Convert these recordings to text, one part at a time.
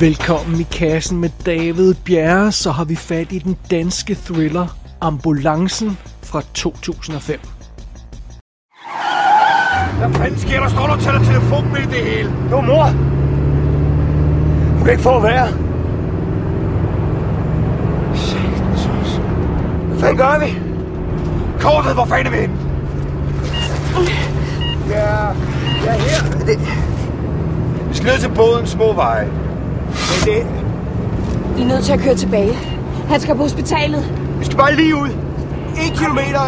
Velkommen i kassen med David Bjerre, så har vi fat i den danske thriller Ambulancen fra 2005. Hvad fanden sker der? Står du og tager telefon med det hele? Jo, mor. Hun kan ikke få at være. Satans. Hvad fanden gør vi? Kortet, hvor fanden er vi henne? Ja, ja her. Det... Vi skal ned til båden små veje. Men det... I er nødt til at køre tilbage. Han skal på hospitalet. Vi skal bare lige ud. En kilometer.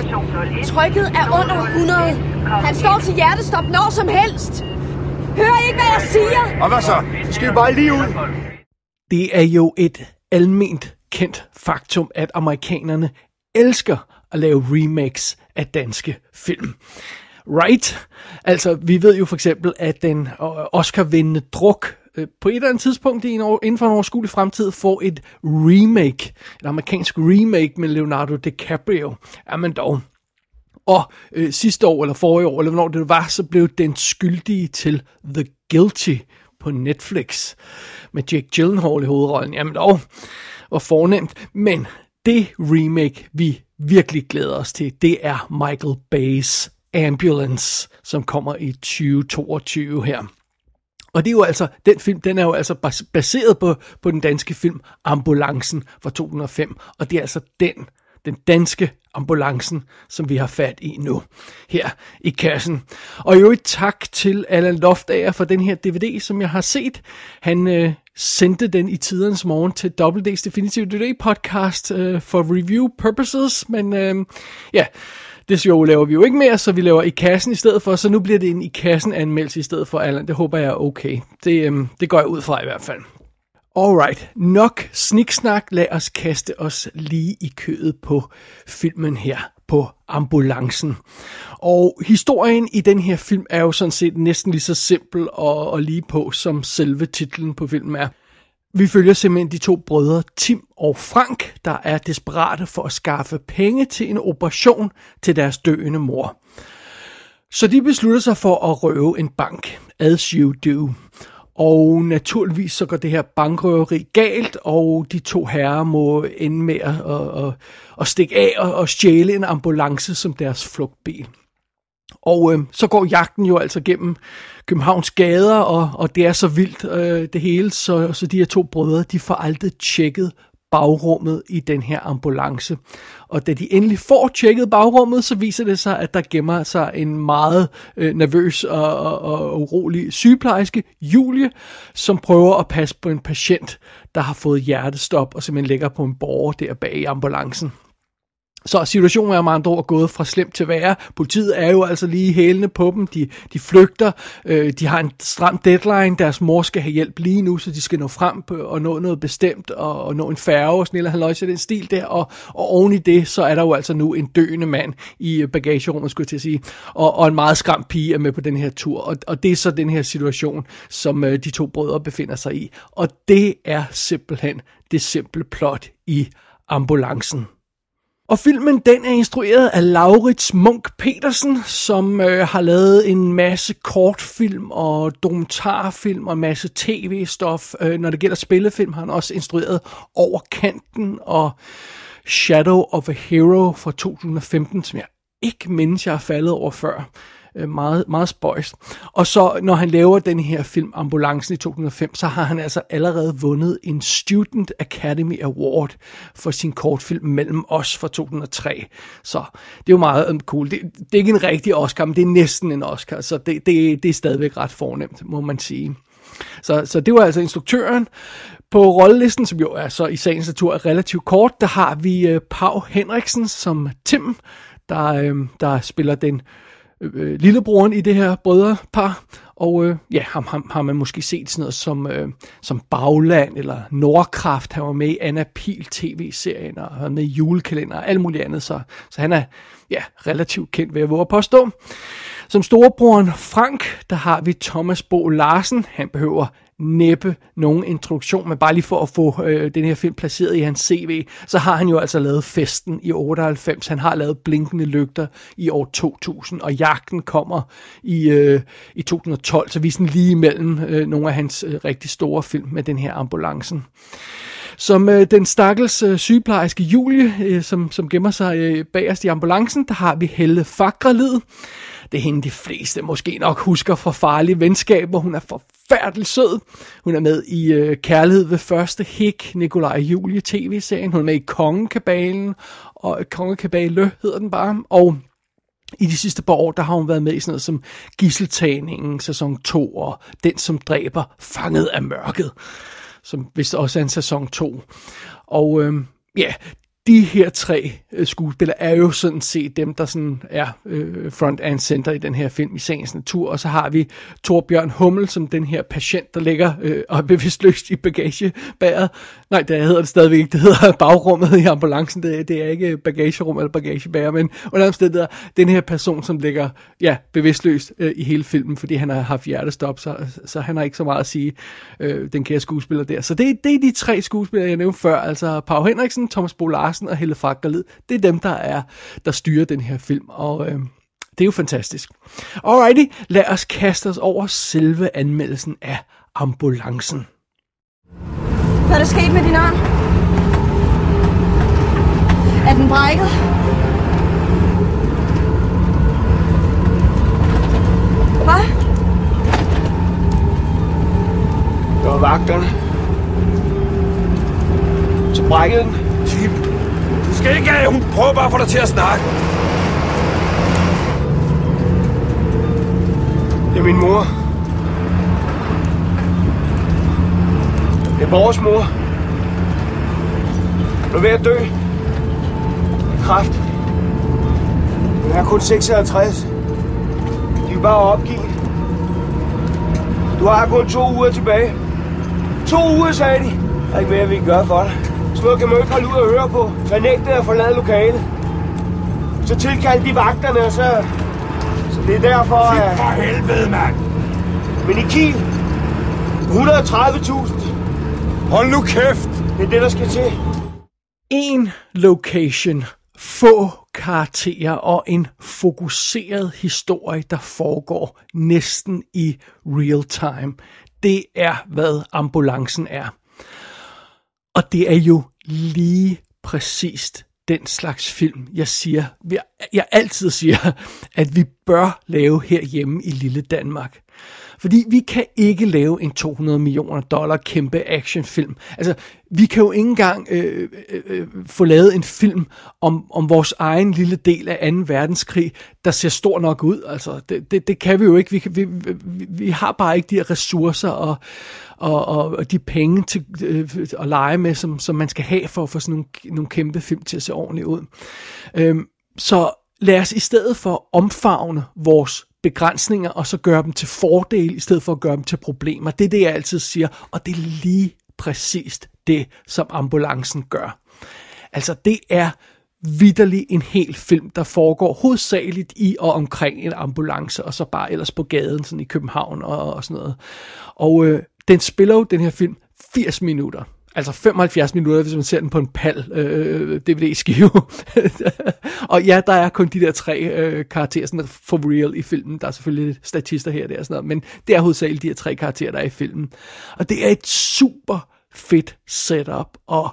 Trykket er under 100. Han står til hjertestop når som helst. Hører ikke, hvad jeg siger? Og hvad så? Så skal vi bare lige ud. Det er jo et alment kendt faktum, at amerikanerne elsker at lave remakes af danske film. Right? Altså, vi ved jo for eksempel, at den Oscar-vindende druk øh, på et eller andet tidspunkt i en år, inden for en overskuelig fremtid får et remake, et amerikansk remake med Leonardo DiCaprio. Jamen dog. Og øh, sidste år, eller forrige år, eller hvornår det var, så blev den skyldige til The Guilty på Netflix. Med Jake Gyllenhaal i hovedrollen. Jamen dog, og fornemt. Men det remake, vi virkelig glæder os til, det er Michael Bay's Ambulance, som kommer i 2022 her. Og det er jo altså, den film, den er jo altså baseret på, på den danske film Ambulancen fra 2005, og det er altså den, den danske ambulancen, som vi har fat i nu, her i kassen. Og jo et tak til Allan Loftager for den her DVD, som jeg har set. Han øh, sendte den i tidernes morgen til WD's Definitive DVD podcast øh, for review purposes, men øh, ja, det show laver vi jo ikke mere, så vi laver i kassen i stedet for, så nu bliver det en i kassen anmeldelse i stedet for Allan. Det håber jeg er okay. Det, øhm, det går jeg ud fra i hvert fald. Alright, nok sniksnak. Lad os kaste os lige i kødet på filmen her på ambulancen. Og historien i den her film er jo sådan set næsten lige så simpel og, og lige på, som selve titlen på filmen er. Vi følger simpelthen de to brødre, Tim og Frank, der er desperate for at skaffe penge til en operation til deres døende mor. Så de beslutter sig for at røve en bank, as you do. Og naturligvis så går det her bankrøveri galt, og de to herrer må ende med at, at, at, at stikke af og, og stjæle en ambulance som deres flugtbil. Og øh, så går jagten jo altså gennem Københavns gader, og, og det er så vildt øh, det hele, så, så de her to brødre, de får aldrig tjekket bagrummet i den her ambulance. Og da de endelig får tjekket bagrummet, så viser det sig, at der gemmer sig en meget øh, nervøs og, og, og urolig sygeplejerske, Julie, som prøver at passe på en patient, der har fået hjertestop og simpelthen ligger på en borger der bag i ambulancen. Så situationen er med andre ord gået fra slemt til værre. Politiet er jo altså lige hælende på dem. De, de flygter. Øh, de har en stram deadline. Deres mor skal have hjælp lige nu, så de skal nå frem på, og nå noget bestemt og, og nå en færge og sådan noget den stil der. Og, og oven i det, så er der jo altså nu en døende mand i øh, bagagerummet, skulle jeg til at sige. Og, og en meget skræmt pige er med på den her tur. Og, og det er så den her situation, som øh, de to brødre befinder sig i. Og det er simpelthen det simple plot i ambulancen. Og filmen den er instrueret af Laurits Munk Petersen, som øh, har lavet en masse kortfilm og dokumentarfilm og en masse tv-stof. Øh, når det gælder spillefilm har han også instrueret Over Kanten og Shadow of a Hero fra 2015, som jeg ikke mindes, jeg har faldet over før Øh, meget, meget spøjst. Og så når han laver den her film Ambulancen i 2005, så har han altså allerede vundet en Student Academy Award for sin kortfilm Mellem os fra 2003. Så det er jo meget øhm, cool. Det, det er ikke en rigtig Oscar, men det er næsten en Oscar, så det, det, det er stadigvæk ret fornemt, må man sige. Så, så det var altså instruktøren. På rollelisten, som jo er så i sagens natur er relativt kort, der har vi uh, Pau Henriksen som Tim, der, uh, der spiller den Øh, øh, lillebroren i det her brødrepar. Og øh, ja, ham, ham har man måske set sådan noget som, øh, som Bagland eller Nordkraft. Han var med i Anna Pil tv-serien og han var med i julekalender og alt muligt andet. Så, så han er ja, relativt kendt, ved jeg våge at påstå. Som storebroren Frank, der har vi Thomas Bo Larsen. Han behøver næppe nogen introduktion, men bare lige for at få øh, den her film placeret i hans CV, så har han jo altså lavet Festen i 98, han har lavet Blinkende Lygter i år 2000, og Jagten kommer i, øh, i 2012, så vi er sådan lige imellem øh, nogle af hans øh, rigtig store film med den her ambulancen. Som øh, den stakkels øh, sygeplejerske Julie, øh, som, som gemmer sig øh, bagerst i ambulancen, der har vi Helle Fagrelid. Det er hende, de fleste måske nok husker fra farlige venskaber. Hun er forfærdelig sød. Hun er med i øh, Kærlighed ved første hik, Nikolaj Julie tv-serien. Hun er med i Kongekabalen, og Kongekabale hedder den bare. Og i de sidste par år, der har hun været med i sådan noget som Gisseltagningen, sæson 2, og Den, som dræber, fanget af mørket som vist også er en sæson 2. Og øh, ja, de her tre øh, skuespillere er jo sådan set dem, der sådan er øh, front and center i den her film i sagens natur. Og så har vi Torbjørn Hummel som den her patient, der ligger øh, og er bevidstløst i bagagebæret. Nej, det hedder det stadigvæk ikke. Det hedder bagrummet i ambulancen. Det, det er ikke bagagerum eller bagagebærer, men under omstændigheder den her person, som ligger ja, bevidstløst øh, i hele filmen, fordi han har haft hjertestop, så, så han har ikke så meget at sige, øh, den kære skuespiller der. Så det, det er de tre skuespillere, jeg nævnte før, altså Pau Henriksen, Thomas Bo Larsen og Helle Fagerlid. Det er dem, der er der styrer den her film, og øh, det er jo fantastisk. Alrighty, lad os kaste os over selve anmeldelsen af ambulancen. Hvad er der sket med din arm? Er den brækket? Hvad? Det var vagterne. Så brækkede den. Du skal ikke af. Hun prøver bare at få dig til at snakke. Det er min mor. Det er vores mor. Hun er ved at dø. Kraft. Hun er kun 56. De er bare opgivet. Du har kun to uger tilbage. To uger, sagde de. Der er ikke mere, vi kan gøre for dig. Noget kan man ikke holde ud og høre på. Så jeg nægtede at forlade lokalet. Så tilkaldte de vagterne, og så... Så det er derfor, at... For helvede, mand! Men i Kiel... 130.000. Hold nu kæft! Det er det, der skal til. En location, få karakterer og en fokuseret historie, der foregår næsten i real time. Det er, hvad ambulancen er. Og det er jo lige præcist den slags film, jeg siger, jeg, jeg altid siger, at vi bør lave herhjemme i lille Danmark. Fordi vi kan ikke lave en 200 millioner dollar kæmpe actionfilm. Altså, vi kan jo ikke engang øh, øh, øh, få lavet en film om, om vores egen lille del af 2. verdenskrig, der ser stor nok ud. Altså, det, det, det kan vi jo ikke. Vi, kan, vi, vi, vi har bare ikke de her ressourcer og, og, og, og de penge til øh, at lege med, som, som man skal have for at få sådan nogle, nogle kæmpe film til at se ordentligt ud. Øh, så lad os i stedet for omfavne vores begrænsninger, og så gøre dem til fordel, i stedet for at gøre dem til problemer. Det er det, jeg altid siger, og det er lige præcist det, som ambulancen gør. Altså, det er vidderlig en hel film, der foregår hovedsageligt i og omkring en ambulance, og så bare ellers på gaden, sådan i København og, og sådan noget. Og øh, den spiller jo, den her film, 80 minutter. Altså 75 minutter, hvis man ser den på en pal øh, øh DVD-skive. og ja, der er kun de der tre øh, karakterer sådan for real i filmen. Der er selvfølgelig lidt statister her og der og sådan noget, men det er hovedsageligt de her tre karakterer, der er i filmen. Og det er et super fedt setup, og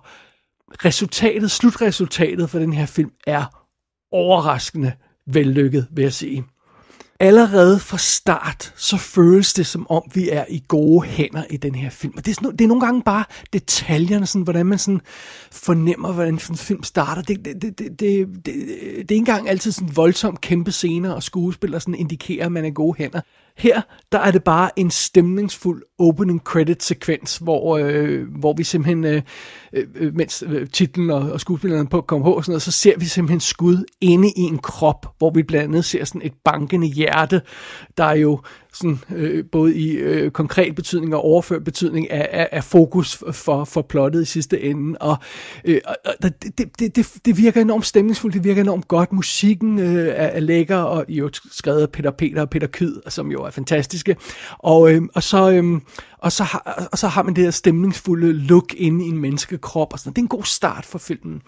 resultatet, slutresultatet for den her film er overraskende vellykket, vil jeg sige allerede fra start, så føles det som om, vi er i gode hænder i den her film. Og det er, sådan, det er nogle gange bare detaljerne, sådan, hvordan man sådan fornemmer, hvordan en film starter. Det, det, det, det, det, det, det er ikke engang altid sådan voldsomt kæmpe scener, og skuespillere sådan indikerer, at man er i gode hænder. Her, der er det bare en stemningsfuld opening credit sekvens, hvor, øh, hvor vi simpelthen, øh, øh, øh mens øh, titlen og, og skuespillerne på kommer på, og sådan noget, så ser vi simpelthen skud inde i en krop, hvor vi blandt andet ser sådan et bankende hjerte, der jo sådan, øh, både i øh, konkret betydning og overført betydning af, af, af fokus for, for plottet i sidste ende. Og, øh, og det, det, det, det virker enormt stemningsfuldt, det virker enormt godt. Musikken øh, er, er lækker, og jo skrevet af Peter Peter og Peter Kyd, som jo er fantastiske. Og, øh, og så... Øh, og så, har, og så har man det her stemningsfulde look inde i en menneskekrop, og sådan Det er en god start for filmen.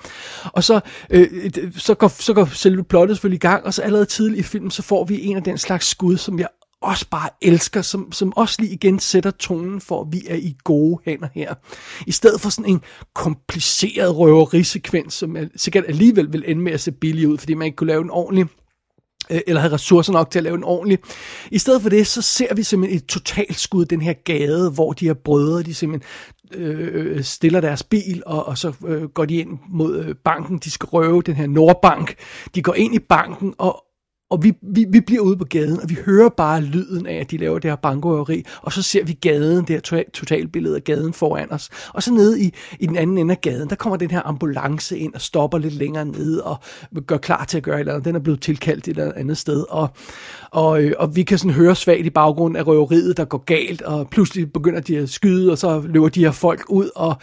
Og så, øh, så, går, så går selve plottet selvfølgelig i gang, og så allerede tidligt i filmen, så får vi en af den slags skud, som jeg også bare elsker, som, som også lige igen sætter tonen for, at vi er i gode hænder her. I stedet for sådan en kompliceret røverisekvens, som sikkert alligevel vil ende med at se billig ud, fordi man ikke kunne lave en ordentlig øh, eller havde ressourcer nok til at lave en ordentlig. I stedet for det, så ser vi simpelthen et totalt skud den her gade, hvor de her brødre, de simpelthen øh, stiller deres bil, og, og så øh, går de ind mod øh, banken, de skal røve den her Nordbank. De går ind i banken, og, og vi, vi, vi bliver ude på gaden, og vi hører bare lyden af, at de laver det her bankrøveri, og så ser vi gaden, det her totalbillede af gaden foran os. Og så nede i, i den anden ende af gaden, der kommer den her ambulance ind og stopper lidt længere nede og gør klar til at gøre et eller andet. Den er blevet tilkaldt et eller andet sted, og, og, øh, og vi kan sådan høre svagt i baggrunden af røveriet, der går galt, og pludselig begynder de at skyde, og så løber de her folk ud, og,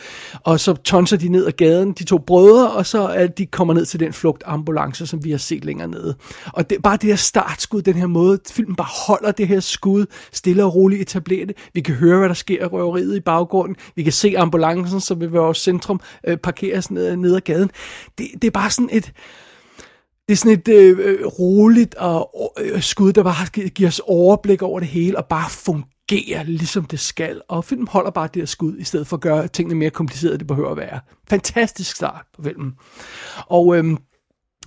og så tonser de ned ad gaden, de to brødre, og så er de kommer ned til den flugtambulance, som vi har set længere nede. Og det, bare det her startskud, den her måde, filmen bare holder det her skud, stille og roligt etablerer det. Vi kan høre, hvad der sker i røveriet i baggrunden. Vi kan se ambulancen, som vil være vores centrum, øh, parkeres ned, ned ad gaden. Det, det er bare sådan et det er sådan et øh, øh, roligt og øh, skud, der bare giver os overblik over det hele, og bare fungerer ligesom det skal. Og filmen holder bare det her skud, i stedet for at gøre tingene mere komplicerede, det behøver at være. Fantastisk start på filmen. Og øh,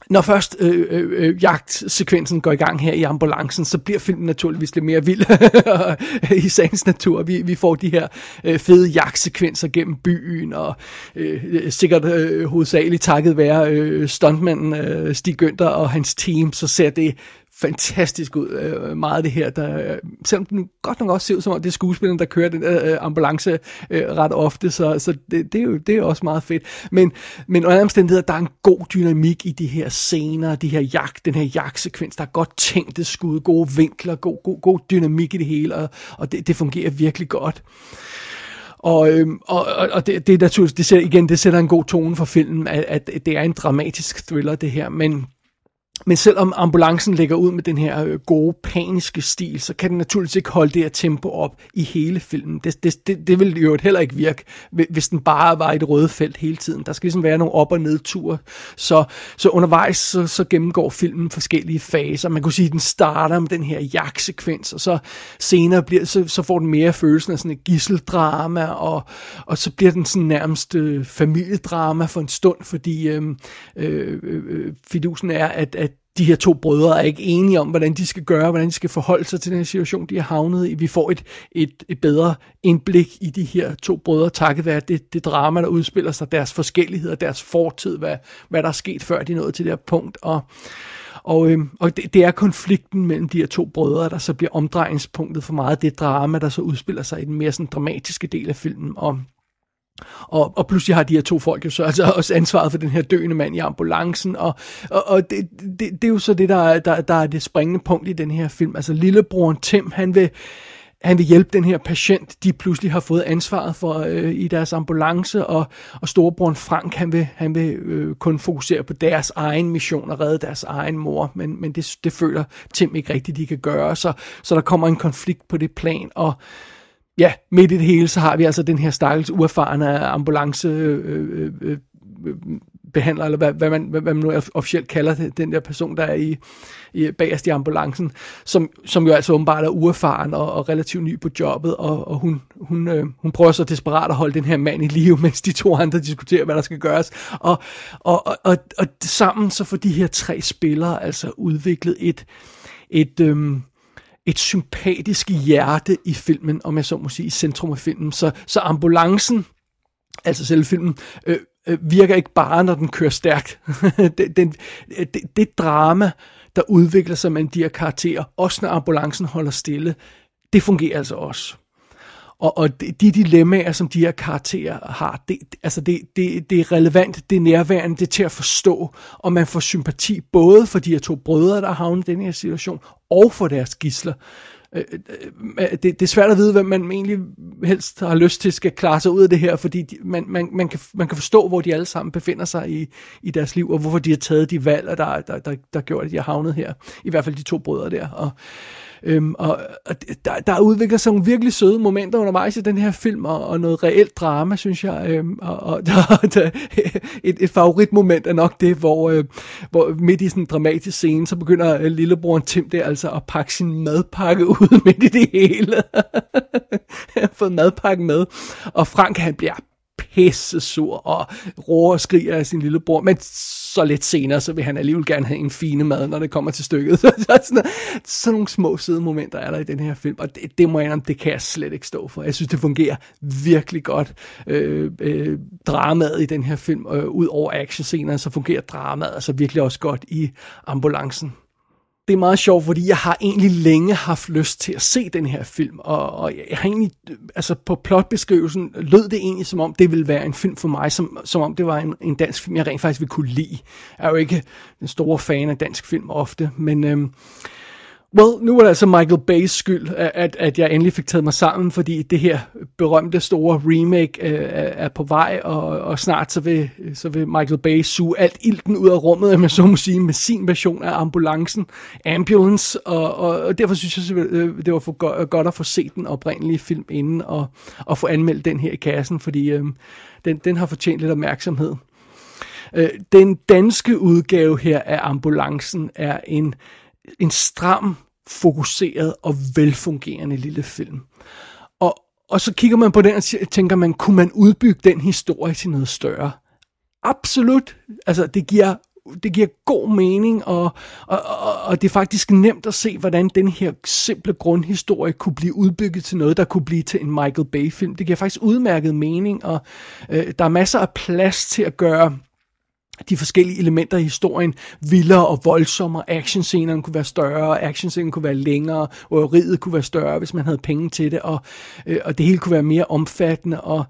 når først øh, øh, øh, jagtsekvensen går i gang her i ambulancen, så bliver filmen naturligvis lidt mere vild i sagens natur. Vi, vi får de her øh, fede jagtsekvenser gennem byen, og øh, øh, sikkert øh, hovedsageligt takket være øh, stuntmanden øh, Stig Günther og hans team, så ser det fantastisk ud. Øh, meget af det her, der, øh, selvom den godt nok også ser ud som om, det er skuespilleren, der kører den øh, øh ambulance øh, ret ofte, så, så det, det, er jo, det er også meget fedt. Men, men under omstændigheder, der er en god dynamik i de her scener, de her jagt, den her jagtsekvens, der er godt tænkte skud, gode vinkler, god, god, god dynamik i det hele, og, og det, det fungerer virkelig godt. Og, øhm, og, og det, det er naturligt, det sætter, igen, det sætter en god tone for filmen, at, at det er en dramatisk thriller, det her, men men selvom ambulancen lægger ud med den her øh, gode, paniske stil, så kan den naturligvis ikke holde det her tempo op i hele filmen. Det, det, det, det vil jo heller ikke virke, hvis den bare var i det røde felt hele tiden. Der skal ligesom være nogle op- og nedture. Så, så undervejs så, så gennemgår filmen forskellige faser. Man kunne sige, at den starter med den her jagtsekvens, og så senere bliver, så, så får den mere følelsen af sådan et gisseldrama, og, og så bliver den sådan nærmest øh, familiedrama for en stund, fordi øhm, øh, øh, øh, fidusen er, at, at de her to brødre er ikke enige om, hvordan de skal gøre, hvordan de skal forholde sig til den her situation, de har havnet i. Vi får et, et, et bedre indblik i de her to brødre, takket være det, det drama, der udspiller sig, deres forskelligheder, deres fortid, hvad, hvad der er sket før de nåede til det her punkt. Og, og, øhm, og det, det er konflikten mellem de her to brødre, der så bliver omdrejningspunktet for meget det drama, der så udspiller sig i den mere sådan dramatiske del af filmen. Og og, og pludselig har de her to folk jo så altså også ansvaret for den her døende mand i ambulancen, og, og, og det, det, det er jo så det, der er, der, der er det springende punkt i den her film. Altså lillebroren Tim, han vil, han vil hjælpe den her patient, de pludselig har fået ansvaret for øh, i deres ambulance, og, og storebroren Frank, han vil, han vil øh, kun fokusere på deres egen mission og redde deres egen mor, men, men det, det føler Tim ikke rigtigt, de kan gøre, så, så der kommer en konflikt på det plan, og ja, midt i det hele, så har vi altså den her stakkels uerfarne ambulance øh, øh, øh behandler, eller hvad, hvad, man, hvad man nu officielt kalder det, den der person, der er i, i bagerst i ambulancen, som, som jo altså åbenbart er uerfaren og, og relativt ny på jobbet, og, og hun, hun, øh, hun prøver så desperat at holde den her mand i live, mens de to andre diskuterer, hvad der skal gøres. Og, og, og, og, og sammen så får de her tre spillere altså udviklet et, et, øh, et sympatisk hjerte i filmen, om jeg så må sige, i centrum af filmen. Så, så ambulancen, altså selve filmen, øh, øh, virker ikke bare, når den kører stærkt. det, den, det, det drama, der udvikler sig mellem de her karakterer, også når ambulancen holder stille, det fungerer altså også. Og, og de, de dilemmaer, som de her karakterer har, det, altså det, det, det er relevant, det er nærværende, det er til at forstå, og man får sympati både for de her to brødre, der havner i den her situation, og for deres gisler. Øh, øh, øh, det, det er svært at vide, hvem man egentlig helst har lyst til skal klare sig ud af det her, fordi de, man, man, man, kan, man kan forstå, hvor de alle sammen befinder sig i, i deres liv, og hvorfor de har taget de valg, der, der, der, der, gjorde, at de har havnet her. I hvert fald de to brødre der. Og, Øhm, og, og der, der udvikler sig nogle virkelig søde momenter undervejs i den her film, og, og noget reelt drama, synes jeg. Øhm, og, og der, der, et, et favoritmoment er nok det, hvor, øh, hvor midt i sådan en dramatisk scene, så begynder øh, lillebroren Tim der altså at pakke sin madpakke ud midt i det hele. Han har fået madpakken med, og Frank han bliver hæssesur og råber og skriger af sin lillebror, men så lidt senere, så vil han alligevel gerne have en fine mad, når det kommer til stykket. så sådan, sådan nogle små søde momenter er der i den her film, og det, det må jeg det kan jeg slet ikke stå for. Jeg synes, det fungerer virkelig godt. Øh, øh, dramaet i den her film, øh, ud over actionscener, så fungerer dramaet altså virkelig også godt i ambulancen det er meget sjovt, fordi jeg har egentlig længe haft lyst til at se den her film, og, og jeg har egentlig, altså på plotbeskrivelsen lød det egentlig som om, det ville være en film for mig, som, som om det var en, en dansk film, jeg rent faktisk ville kunne lide. Jeg er jo ikke den store fan af dansk film ofte, men øhm, Well, nu er det altså Michael Bay's skyld, at, at jeg endelig fik taget mig sammen, fordi det her berømte store remake øh, er på vej, og, og snart så vil, så vil Michael Bay suge alt ilten ud af rummet, med så må sige, med sin version af ambulancen, Ambulance, og, og, og derfor synes jeg, øh, det var for godt at få set den oprindelige film inden, og, og få anmeldt den her i kassen, fordi øh, den, den har fortjent lidt opmærksomhed. Øh, den danske udgave her af ambulancen er en en stram fokuseret og velfungerende lille film. Og, og så kigger man på den og tænker man, kunne man udbygge den historie til noget større? Absolut. Altså, det giver det giver god mening, og, og, og, og det er faktisk nemt at se, hvordan den her simple grundhistorie kunne blive udbygget til noget, der kunne blive til en Michael Bay-film. Det giver faktisk udmærket mening, og øh, der er masser af plads til at gøre de forskellige elementer i historien vildere og voldsommere. Actionscenerne kunne være større, actionscenen kunne være længere, og riget kunne være større, hvis man havde penge til det, og, øh, og det hele kunne være mere omfattende, og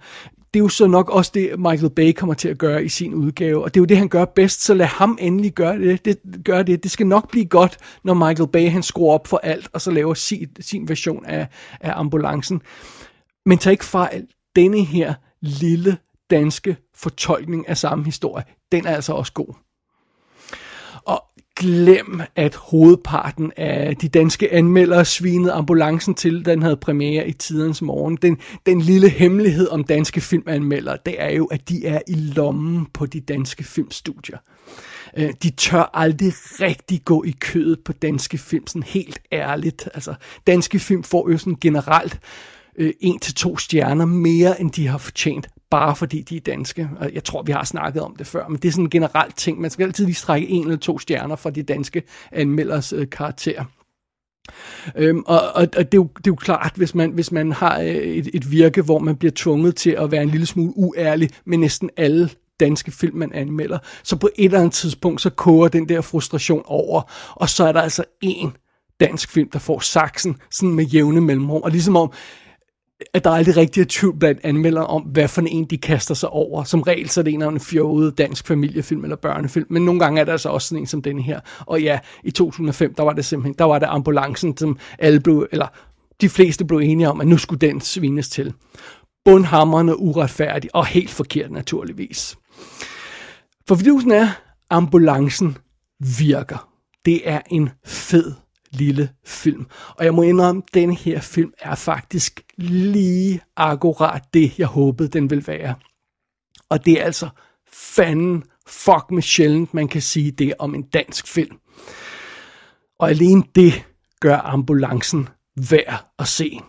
det er jo så nok også det, Michael Bay kommer til at gøre i sin udgave, og det er jo det, han gør bedst, så lad ham endelig gøre det. Det, gør det. det skal nok blive godt, når Michael Bay han skruer op for alt, og så laver sin, sin version af, af ambulancen. Men tag ikke fejl, denne her lille danske fortolkning af samme historie, den er altså også god. Og glem, at hovedparten af de danske anmeldere svinede ambulancen til, den havde premiere i tidens morgen. Den, den lille hemmelighed om danske filmanmeldere, det er jo, at de er i lommen på de danske filmstudier. Øh, de tør aldrig rigtig gå i kødet på danske film, sådan helt ærligt. Altså, danske film får jo sådan generelt øh, en til to stjerner mere, end de har fortjent bare fordi de er danske. Og jeg tror, vi har snakket om det før, men det er sådan en generelt ting. Man skal altid lige strække en eller to stjerner for de danske anmelders øh, karakter. Øhm, og, og, og det, er jo, det er jo klart, hvis man, hvis man har øh, et, et virke, hvor man bliver tvunget til at være en lille smule uærlig med næsten alle danske film, man anmelder, så på et eller andet tidspunkt, så koger den der frustration over, og så er der altså en dansk film, der får saksen sådan med jævne mellemrum, og ligesom om, at der aldrig rigtig er tvivl blandt anmeldere om, hvad for en de kaster sig over. Som regel så er det en af en fjollet dansk familiefilm eller børnefilm, men nogle gange er der altså også sådan en som den her. Og ja, i 2005, der var det simpelthen, der var det ambulancen, som alle blev, eller de fleste blev enige om, at nu skulle den svines til. Bundhammerne uretfærdig og helt forkert naturligvis. For vidusen er, ambulancen virker. Det er en fed lille film. Og jeg må indrømme, at den her film er faktisk lige akkurat det, jeg håbede, den ville være. Og det er altså fanden fuck med sjældent, man kan sige det om en dansk film. Og alene det gør ambulancen værd at se.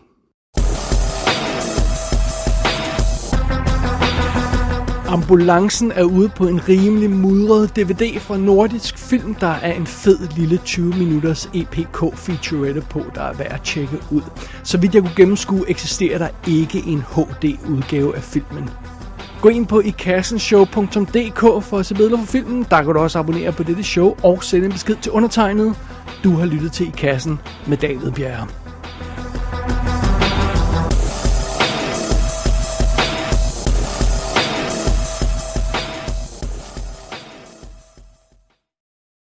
Ambulancen er ude på en rimelig mudret DVD fra Nordisk Film, der er en fed lille 20 minutters EPK featurette på, der er værd at tjekke ud. Så vidt jeg kunne gennemskue, eksisterer der ikke en HD-udgave af filmen. Gå ind på ikassenshow.dk for at se billeder fra filmen. Der kan du også abonnere på dette show og sende en besked til undertegnet. Du har lyttet til I Kassen med David Bjerre.